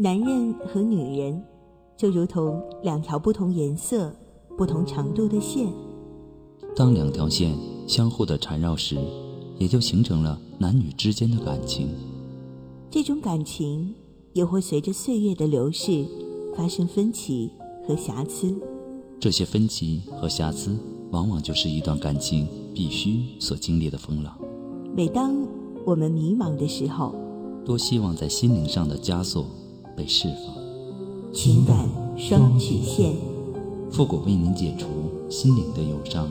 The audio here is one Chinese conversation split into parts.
男人和女人就如同两条不同颜色、不同长度的线。当两条线相互的缠绕时，也就形成了男女之间的感情。这种感情也会随着岁月的流逝发生分歧和瑕疵。这些分歧和瑕疵，往往就是一段感情必须所经历的风浪。每当我们迷茫的时候，多希望在心灵上的枷锁被释放。情感双曲线，复古为您解除心灵的忧伤。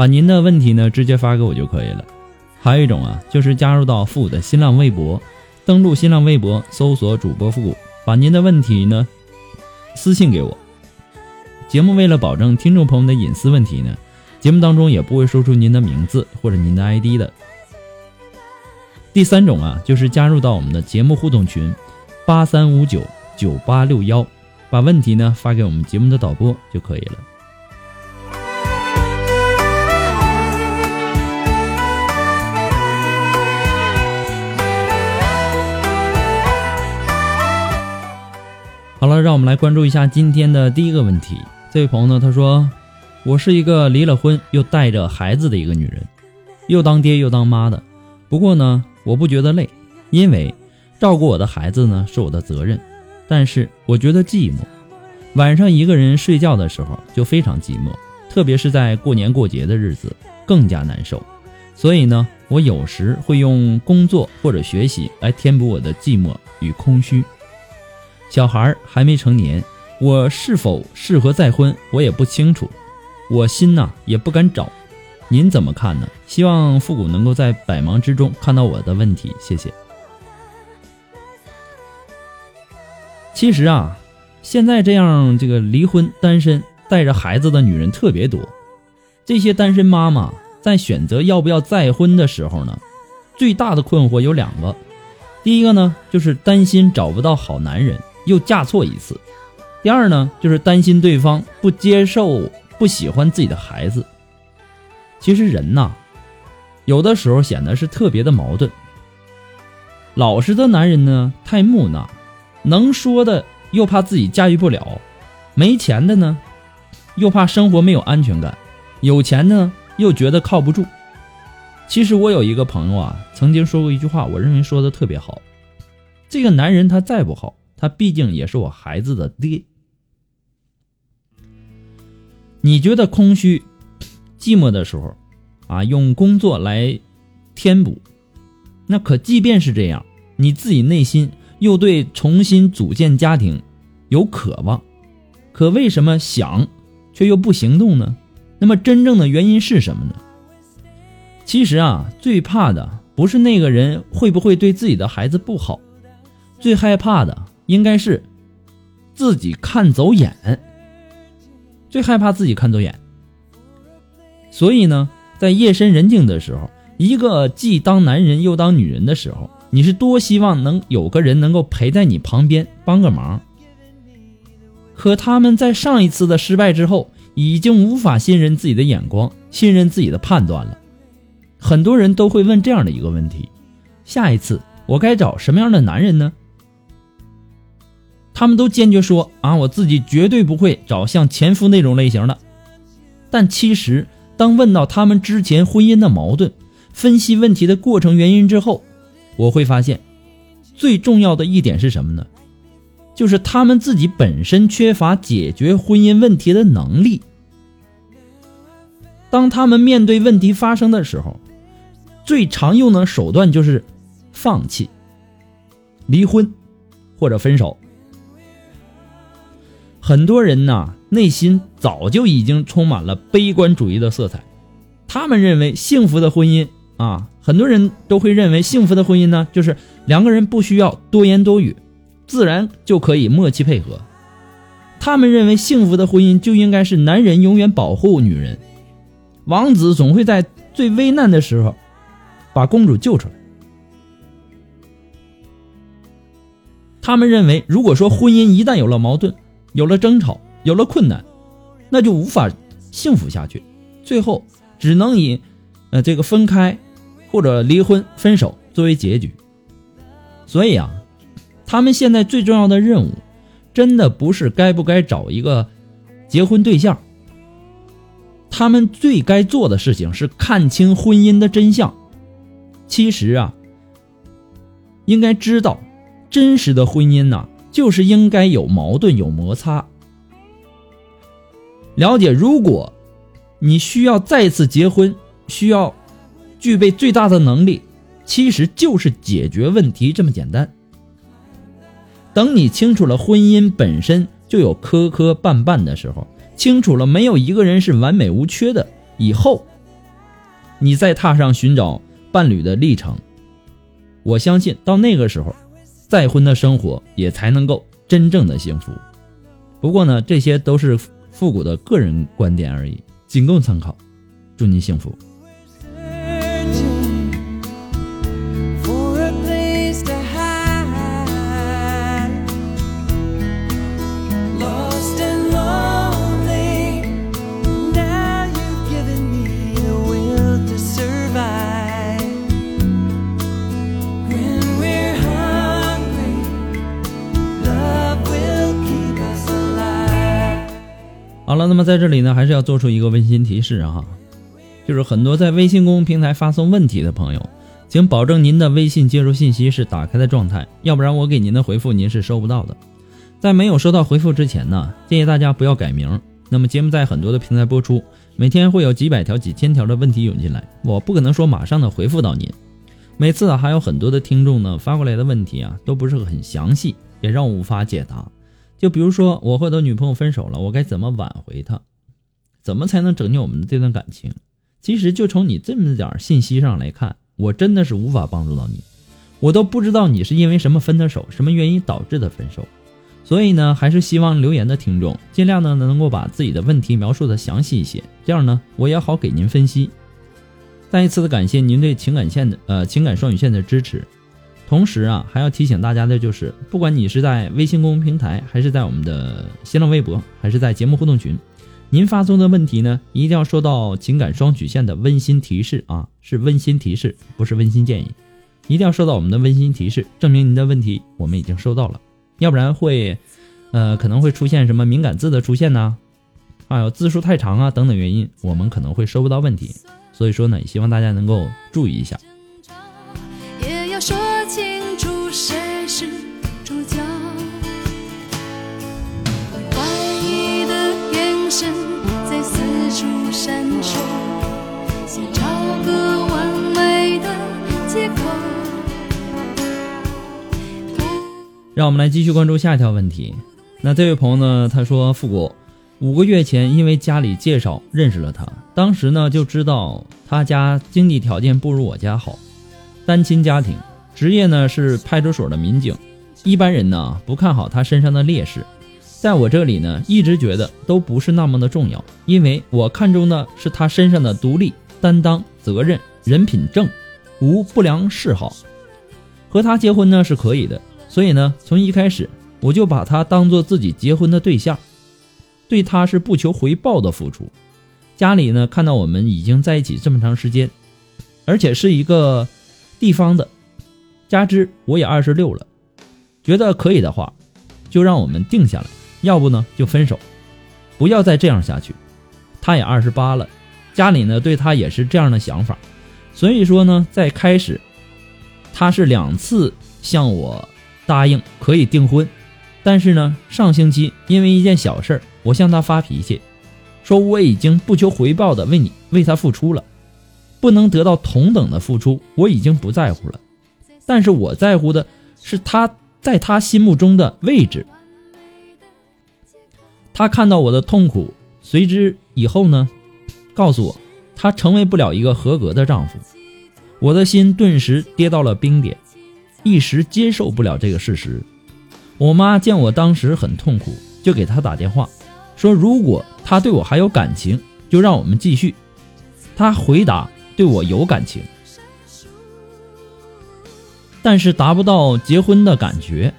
把您的问题呢直接发给我就可以了。还有一种啊，就是加入到复古的新浪微博，登录新浪微博搜索主播复古，把您的问题呢私信给我。节目为了保证听众朋友的隐私问题呢，节目当中也不会说出您的名字或者您的 ID 的。第三种啊，就是加入到我们的节目互动群八三五九九八六幺，把问题呢发给我们节目的导播就可以了。让我们来关注一下今天的第一个问题。这位朋友呢，他说：“我是一个离了婚又带着孩子的一个女人，又当爹又当妈的。不过呢，我不觉得累，因为照顾我的孩子呢是我的责任。但是我觉得寂寞，晚上一个人睡觉的时候就非常寂寞，特别是在过年过节的日子更加难受。所以呢，我有时会用工作或者学习来填补我的寂寞与空虚。”小孩还没成年，我是否适合再婚，我也不清楚，我心呐也不敢找，您怎么看呢？希望复古能够在百忙之中看到我的问题，谢谢。其实啊，现在这样这个离婚单身带着孩子的女人特别多，这些单身妈妈在选择要不要再婚的时候呢，最大的困惑有两个，第一个呢就是担心找不到好男人。又嫁错一次，第二呢，就是担心对方不接受、不喜欢自己的孩子。其实人呐，有的时候显得是特别的矛盾。老实的男人呢，太木讷，能说的又怕自己驾驭不了；没钱的呢，又怕生活没有安全感；有钱呢，又觉得靠不住。其实我有一个朋友啊，曾经说过一句话，我认为说的特别好：这个男人他再不好。他毕竟也是我孩子的爹。你觉得空虚、寂寞的时候，啊，用工作来填补，那可即便是这样，你自己内心又对重新组建家庭有渴望，可为什么想却又不行动呢？那么真正的原因是什么呢？其实啊，最怕的不是那个人会不会对自己的孩子不好，最害怕的。应该是自己看走眼，最害怕自己看走眼。所以呢，在夜深人静的时候，一个既当男人又当女人的时候，你是多希望能有个人能够陪在你旁边帮个忙。可他们在上一次的失败之后，已经无法信任自己的眼光，信任自己的判断了。很多人都会问这样的一个问题：下一次我该找什么样的男人呢？他们都坚决说啊，我自己绝对不会找像前夫那种类型的。但其实，当问到他们之前婚姻的矛盾，分析问题的过程原因之后，我会发现，最重要的一点是什么呢？就是他们自己本身缺乏解决婚姻问题的能力。当他们面对问题发生的时候，最常用的手段就是放弃、离婚或者分手。很多人呐，内心早就已经充满了悲观主义的色彩。他们认为幸福的婚姻啊，很多人都会认为幸福的婚姻呢，就是两个人不需要多言多语。自然就可以默契配合。他们认为幸福的婚姻就应该是男人永远保护女人，王子总会在最危难的时候把公主救出来。他们认为，如果说婚姻一旦有了矛盾、有了争吵、有了困难，那就无法幸福下去，最后只能以呃这个分开或者离婚、分手作为结局。所以啊。他们现在最重要的任务，真的不是该不该找一个结婚对象。他们最该做的事情是看清婚姻的真相。其实啊，应该知道，真实的婚姻呐，就是应该有矛盾、有摩擦。了解，如果你需要再次结婚，需要具备最大的能力，其实就是解决问题这么简单。等你清楚了婚姻本身就有磕磕绊绊的时候，清楚了没有一个人是完美无缺的以后，你再踏上寻找伴侣的历程，我相信到那个时候，再婚的生活也才能够真正的幸福。不过呢，这些都是复古的个人观点而已，仅供参考。祝你幸福。么在这里呢，还是要做出一个温馨提示啊，就是很多在微信公众平台发送问题的朋友，请保证您的微信接收信息是打开的状态，要不然我给您的回复您是收不到的。在没有收到回复之前呢，建议大家不要改名。那么节目在很多的平台播出，每天会有几百条、几千条的问题涌进来，我不可能说马上的回复到您。每次啊，还有很多的听众呢发过来的问题啊，都不是很详细，也让我无法解答。就比如说，我和我的女朋友分手了，我该怎么挽回她？怎么才能拯救我们的这段感情？其实就从你这么点信息上来看，我真的是无法帮助到你。我都不知道你是因为什么分的手，什么原因导致的分手。所以呢，还是希望留言的听众尽量呢能够把自己的问题描述的详细一些，这样呢我也好给您分析。再一次的感谢您对情感线的呃情感双语线的支持。同时啊，还要提醒大家的就是，不管你是在微信公众平台，还是在我们的新浪微博，还是在节目互动群，您发送的问题呢，一定要收到情感双曲线的温馨提示啊，是温馨提示，不是温馨建议，一定要收到我们的温馨提示，证明您的问题我们已经收到了，要不然会，呃，可能会出现什么敏感字的出现呢？还有字数太长啊等等原因，我们可能会收不到问题，所以说呢，也希望大家能够注意一下。闪烁，想找个完美的让我们来继续关注下一条问题。那这位朋友呢？他说：“复古，五个月前因为家里介绍认识了他，当时呢就知道他家经济条件不如我家好，单亲家庭，职业呢是派出所的民警。一般人呢不看好他身上的劣势，在我这里呢一直觉得都不是那么的重要，因为我看中的是他身上的独立、担当、责任、人品正，无不良嗜好。和他结婚呢是可以的。”所以呢，从一开始我就把他当做自己结婚的对象，对他是不求回报的付出。家里呢看到我们已经在一起这么长时间，而且是一个地方的，加之我也二十六了，觉得可以的话，就让我们定下来；要不呢就分手，不要再这样下去。他也二十八了，家里呢对他也是这样的想法，所以说呢在开始。他是两次向我答应可以订婚，但是呢，上星期因为一件小事儿，我向他发脾气，说我已经不求回报的为你为他付出了，不能得到同等的付出，我已经不在乎了。但是我在乎的是他在他心目中的位置。他看到我的痛苦，随之以后呢，告诉我，他成为不了一个合格的丈夫。我的心顿时跌到了冰点，一时接受不了这个事实。我妈见我当时很痛苦，就给他打电话，说如果他对我还有感情，就让我们继续。他回答对我有感情，但是达不到结婚的感觉，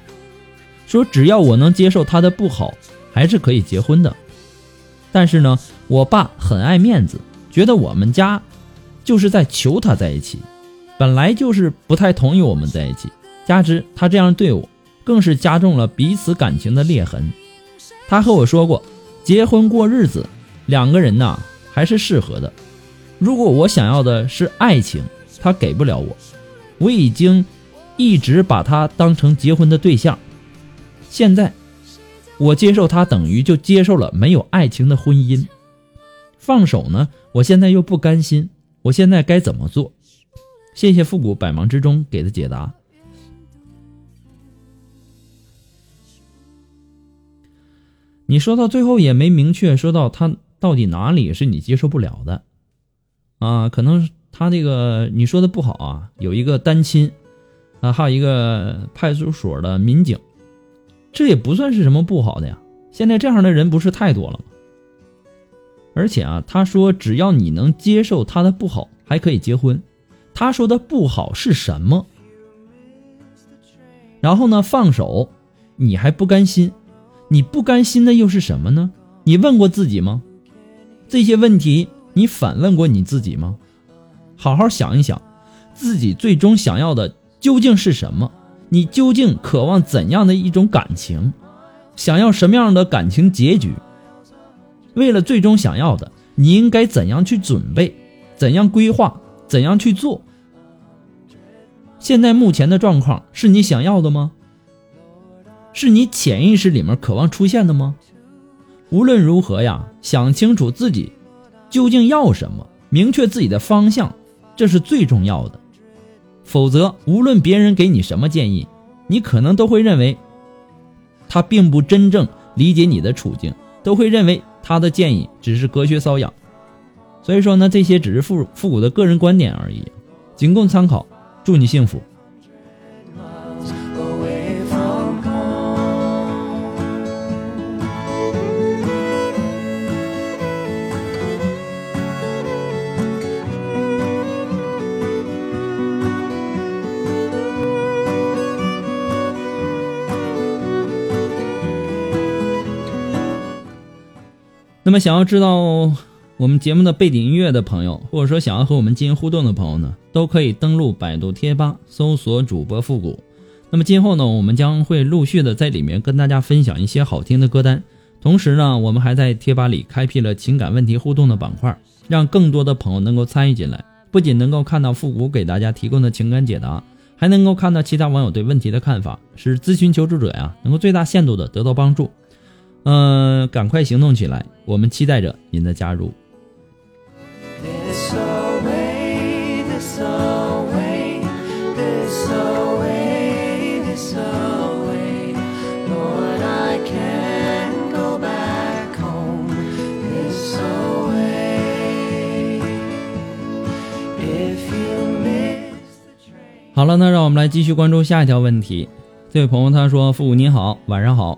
说只要我能接受他的不好。还是可以结婚的，但是呢，我爸很爱面子，觉得我们家就是在求他在一起，本来就是不太同意我们在一起，加之他这样对我，更是加重了彼此感情的裂痕。他和我说过，结婚过日子，两个人呐还是适合的。如果我想要的是爱情，他给不了我。我已经一直把他当成结婚的对象，现在。我接受他，等于就接受了没有爱情的婚姻。放手呢？我现在又不甘心。我现在该怎么做？谢谢复古百忙之中给的解答。你说到最后也没明确说到他到底哪里是你接受不了的啊？可能他这个你说的不好啊，有一个单亲啊，还有一个派出所的民警。这也不算是什么不好的呀，现在这样的人不是太多了吗？而且啊，他说只要你能接受他的不好，还可以结婚。他说的不好是什么？然后呢，放手，你还不甘心？你不甘心的又是什么呢？你问过自己吗？这些问题你反问过你自己吗？好好想一想，自己最终想要的究竟是什么？你究竟渴望怎样的一种感情？想要什么样的感情结局？为了最终想要的，你应该怎样去准备？怎样规划？怎样去做？现在目前的状况是你想要的吗？是你潜意识里面渴望出现的吗？无论如何呀，想清楚自己究竟要什么，明确自己的方向，这是最重要的。否则，无论别人给你什么建议，你可能都会认为他并不真正理解你的处境，都会认为他的建议只是隔靴搔痒。所以说呢，这些只是复复古的个人观点而已，仅供参考。祝你幸福。那么，想要知道我们节目的背景音乐的朋友，或者说想要和我们进行互动的朋友呢，都可以登录百度贴吧搜索主播复古。那么今后呢，我们将会陆续的在里面跟大家分享一些好听的歌单。同时呢，我们还在贴吧里开辟了情感问题互动的板块，让更多的朋友能够参与进来。不仅能够看到复古给大家提供的情感解答，还能够看到其他网友对问题的看法，使咨询求助者呀能够最大限度的得到帮助。嗯，赶快行动起来！我们期待着您的加入。好了，那让我们来继续关注下一条问题。这位朋友他说：“父母您好，晚上好。”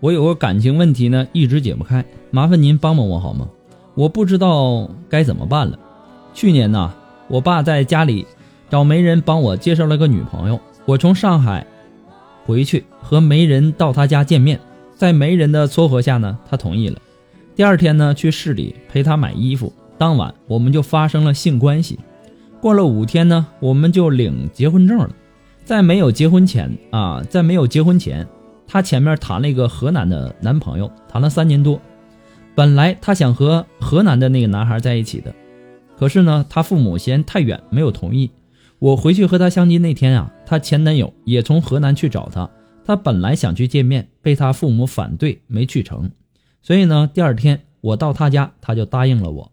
我有个感情问题呢，一直解不开，麻烦您帮帮我好吗？我不知道该怎么办了。去年呢，我爸在家里找媒人帮我介绍了个女朋友，我从上海回去和媒人到他家见面，在媒人的撮合下呢，他同意了。第二天呢，去市里陪他买衣服，当晚我们就发生了性关系。过了五天呢，我们就领结婚证了。在没有结婚前啊，在没有结婚前。她前面谈了一个河南的男朋友，谈了三年多。本来她想和河南的那个男孩在一起的，可是呢，她父母嫌太远，没有同意。我回去和她相亲那天啊，她前男友也从河南去找她，她本来想去见面，被她父母反对，没去成。所以呢，第二天我到她家，她就答应了我。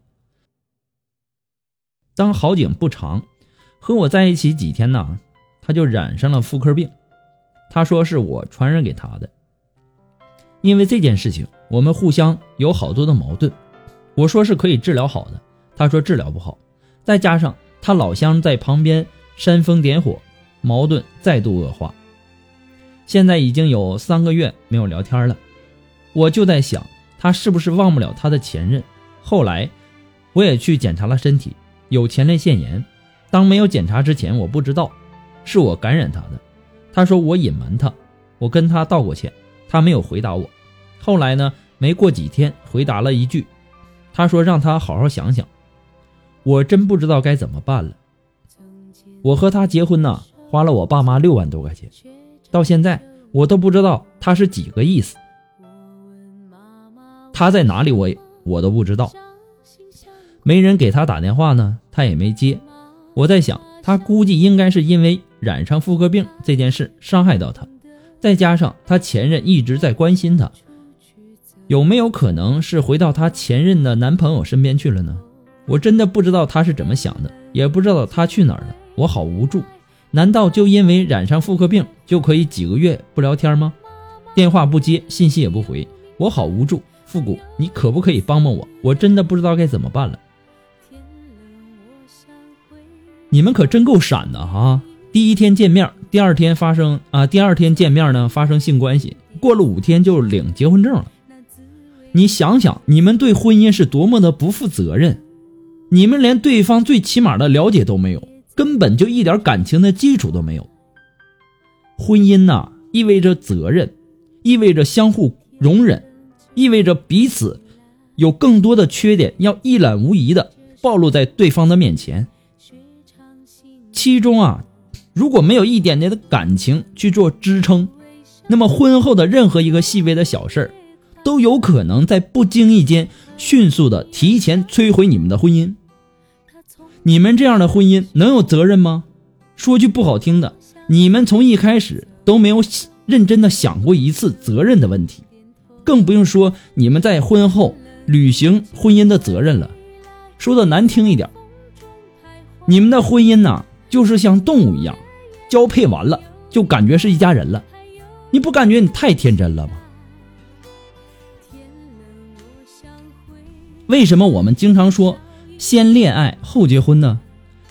当好景不长，和我在一起几天呢，她就染上了妇科病。他说是我传染给他的。因为这件事情，我们互相有好多的矛盾。我说是可以治疗好的，他说治疗不好。再加上他老乡在旁边煽风点火，矛盾再度恶化。现在已经有三个月没有聊天了，我就在想，他是不是忘不了他的前任？后来我也去检查了身体，有前列腺炎。当没有检查之前，我不知道是我感染他的。他说我隐瞒他，我跟他道过歉，他没有回答我。后来呢？没过几天，回答了一句，他说让他好好想想。我真不知道该怎么办了。我和他结婚呢，花了我爸妈六万多块钱，到现在我都不知道他是几个意思。他在哪里？我我都不知道。没人给他打电话呢，他也没接。我在想，他估计应该是因为染上妇科病这件事伤害到他，再加上他前任一直在关心他。有没有可能是回到她前任的男朋友身边去了呢？我真的不知道她是怎么想的，也不知道她去哪儿了。我好无助。难道就因为染上妇科病就可以几个月不聊天吗？电话不接，信息也不回，我好无助。复古，你可不可以帮帮我？我真的不知道该怎么办了。你们可真够闪的哈！第一天见面，第二天发生啊，第二天见面呢发生性关系，过了五天就领结婚证了。你想想，你们对婚姻是多么的不负责任！你们连对方最起码的了解都没有，根本就一点感情的基础都没有。婚姻呐，意味着责任，意味着相互容忍，意味着彼此有更多的缺点要一览无遗的暴露在对方的面前。其中啊，如果没有一点点的感情去做支撑，那么婚后的任何一个细微的小事儿。都有可能在不经意间迅速的提前摧毁你们的婚姻。你们这样的婚姻能有责任吗？说句不好听的，你们从一开始都没有认真的想过一次责任的问题，更不用说你们在婚后履行婚姻的责任了。说的难听一点，你们的婚姻呐，就是像动物一样，交配完了就感觉是一家人了。你不感觉你太天真了吗？为什么我们经常说先恋爱后结婚呢？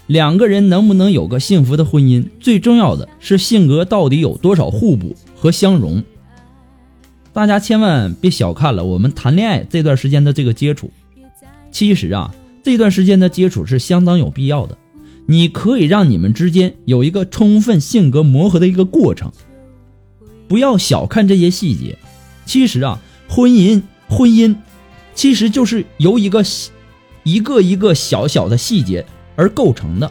两个人能不能有个幸福的婚姻，最重要的是性格到底有多少互补和相融。大家千万别小看了我们谈恋爱这段时间的这个接触，其实啊，这段时间的接触是相当有必要的。你可以让你们之间有一个充分性格磨合的一个过程，不要小看这些细节。其实啊，婚姻婚姻。其实就是由一个一个一个小小的细节而构成的。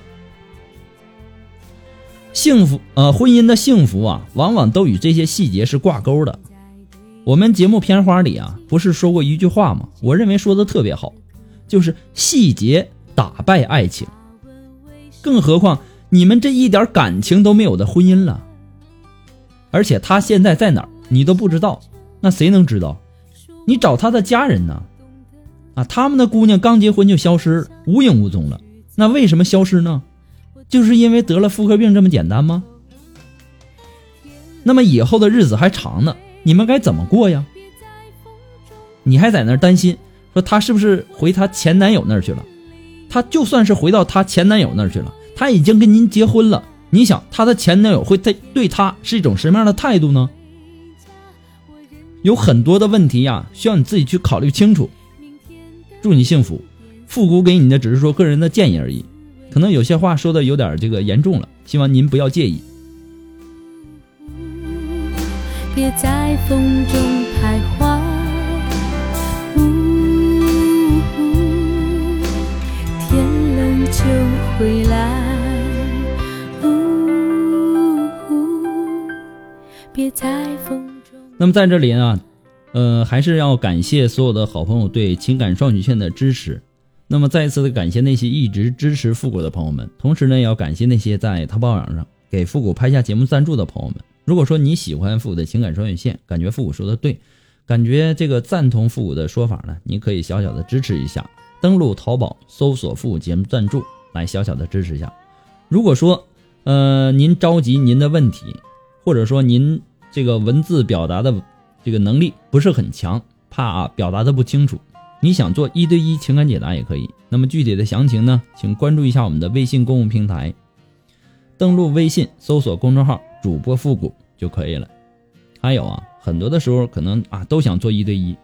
幸福，呃，婚姻的幸福啊，往往都与这些细节是挂钩的。我们节目片花里啊，不是说过一句话吗？我认为说的特别好，就是细节打败爱情。更何况你们这一点感情都没有的婚姻了，而且他现在在哪儿，你都不知道，那谁能知道？你找他的家人呢？啊，他们的姑娘刚结婚就消失，无影无踪了。那为什么消失呢？就是因为得了妇科病这么简单吗？那么以后的日子还长呢，你们该怎么过呀？你还在那担心，说她是不是回她前男友那儿去了？她就算是回到她前男友那儿去了，她已经跟您结婚了。你想，她的前男友会对对她是一种什么样的态度呢？有很多的问题呀，需要你自己去考虑清楚。祝你幸福，复古给你的只是说个人的建议而已，可能有些话说的有点这个严重了，希望您不要介意。别在风中就回来。别在风中。那么在这里呢？呃，还是要感谢所有的好朋友对情感双曲线的支持。那么再一次的感谢那些一直支持复古的朋友们，同时呢，也要感谢那些在淘宝网上给复古拍下节目赞助的朋友们。如果说你喜欢复古的情感双曲线，感觉复古说的对，感觉这个赞同复古的说法呢，你可以小小的支持一下，登录淘宝搜索复古节目赞助，来小小的支持一下。如果说，呃，您着急您的问题，或者说您这个文字表达的这个能力不是很强，怕啊表达的不清楚。你想做一对一情感解答也可以，那么具体的详情呢，请关注一下我们的微信公共平台，登录微信搜索公众号“主播复古”就可以了。还有啊，很多的时候可能啊都想做一对一，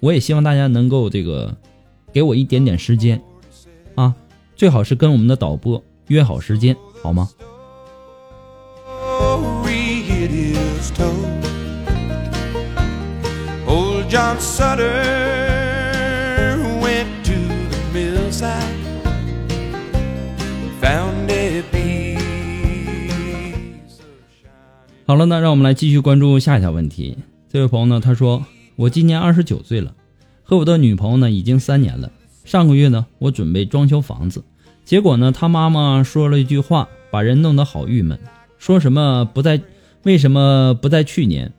我也希望大家能够这个给我一点点时间啊，最好是跟我们的导播约好时间，好吗？好了，那让我们来继续关注下一条问题。这位朋友呢，他说：“我今年二十九岁了，和我的女朋友呢已经三年了。上个月呢，我准备装修房子，结果呢，他妈妈说了一句话，把人弄得好郁闷。说什么不在，为什么不在去年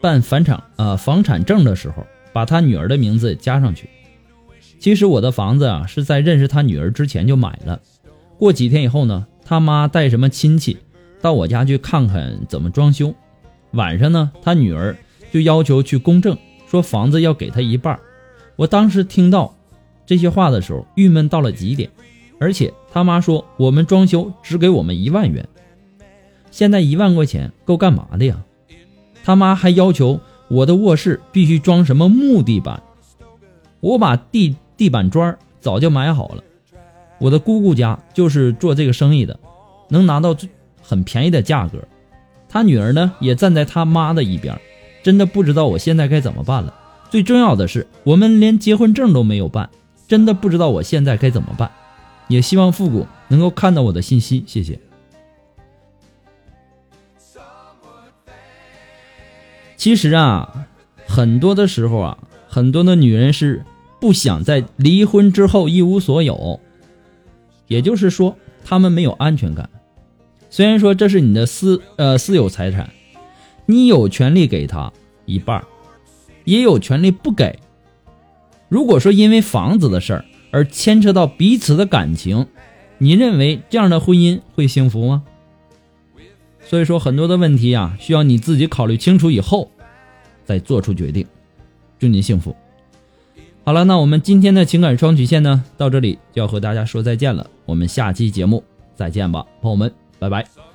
办房产啊房产证的时候？”把他女儿的名字加上去。其实我的房子啊是在认识他女儿之前就买了。过几天以后呢，他妈带什么亲戚到我家去看看怎么装修。晚上呢，他女儿就要求去公证，说房子要给他一半。我当时听到这些话的时候，郁闷到了极点。而且他妈说我们装修只给我们一万元，现在一万块钱够干嘛的呀？他妈还要求。我的卧室必须装什么木地板？我把地地板砖早就买好了。我的姑姑家就是做这个生意的，能拿到很便宜的价格。他女儿呢也站在他妈的一边，真的不知道我现在该怎么办了。最重要的是，我们连结婚证都没有办，真的不知道我现在该怎么办。也希望复古能够看到我的信息，谢谢。其实啊，很多的时候啊，很多的女人是不想在离婚之后一无所有，也就是说，她们没有安全感。虽然说这是你的私呃私有财产，你有权利给他一半，也有权利不给。如果说因为房子的事儿而牵扯到彼此的感情，你认为这样的婚姻会幸福吗？所以说，很多的问题啊，需要你自己考虑清楚以后。再做出决定，祝您幸福。好了，那我们今天的情感双曲线呢，到这里就要和大家说再见了。我们下期节目再见吧，朋友们，拜拜。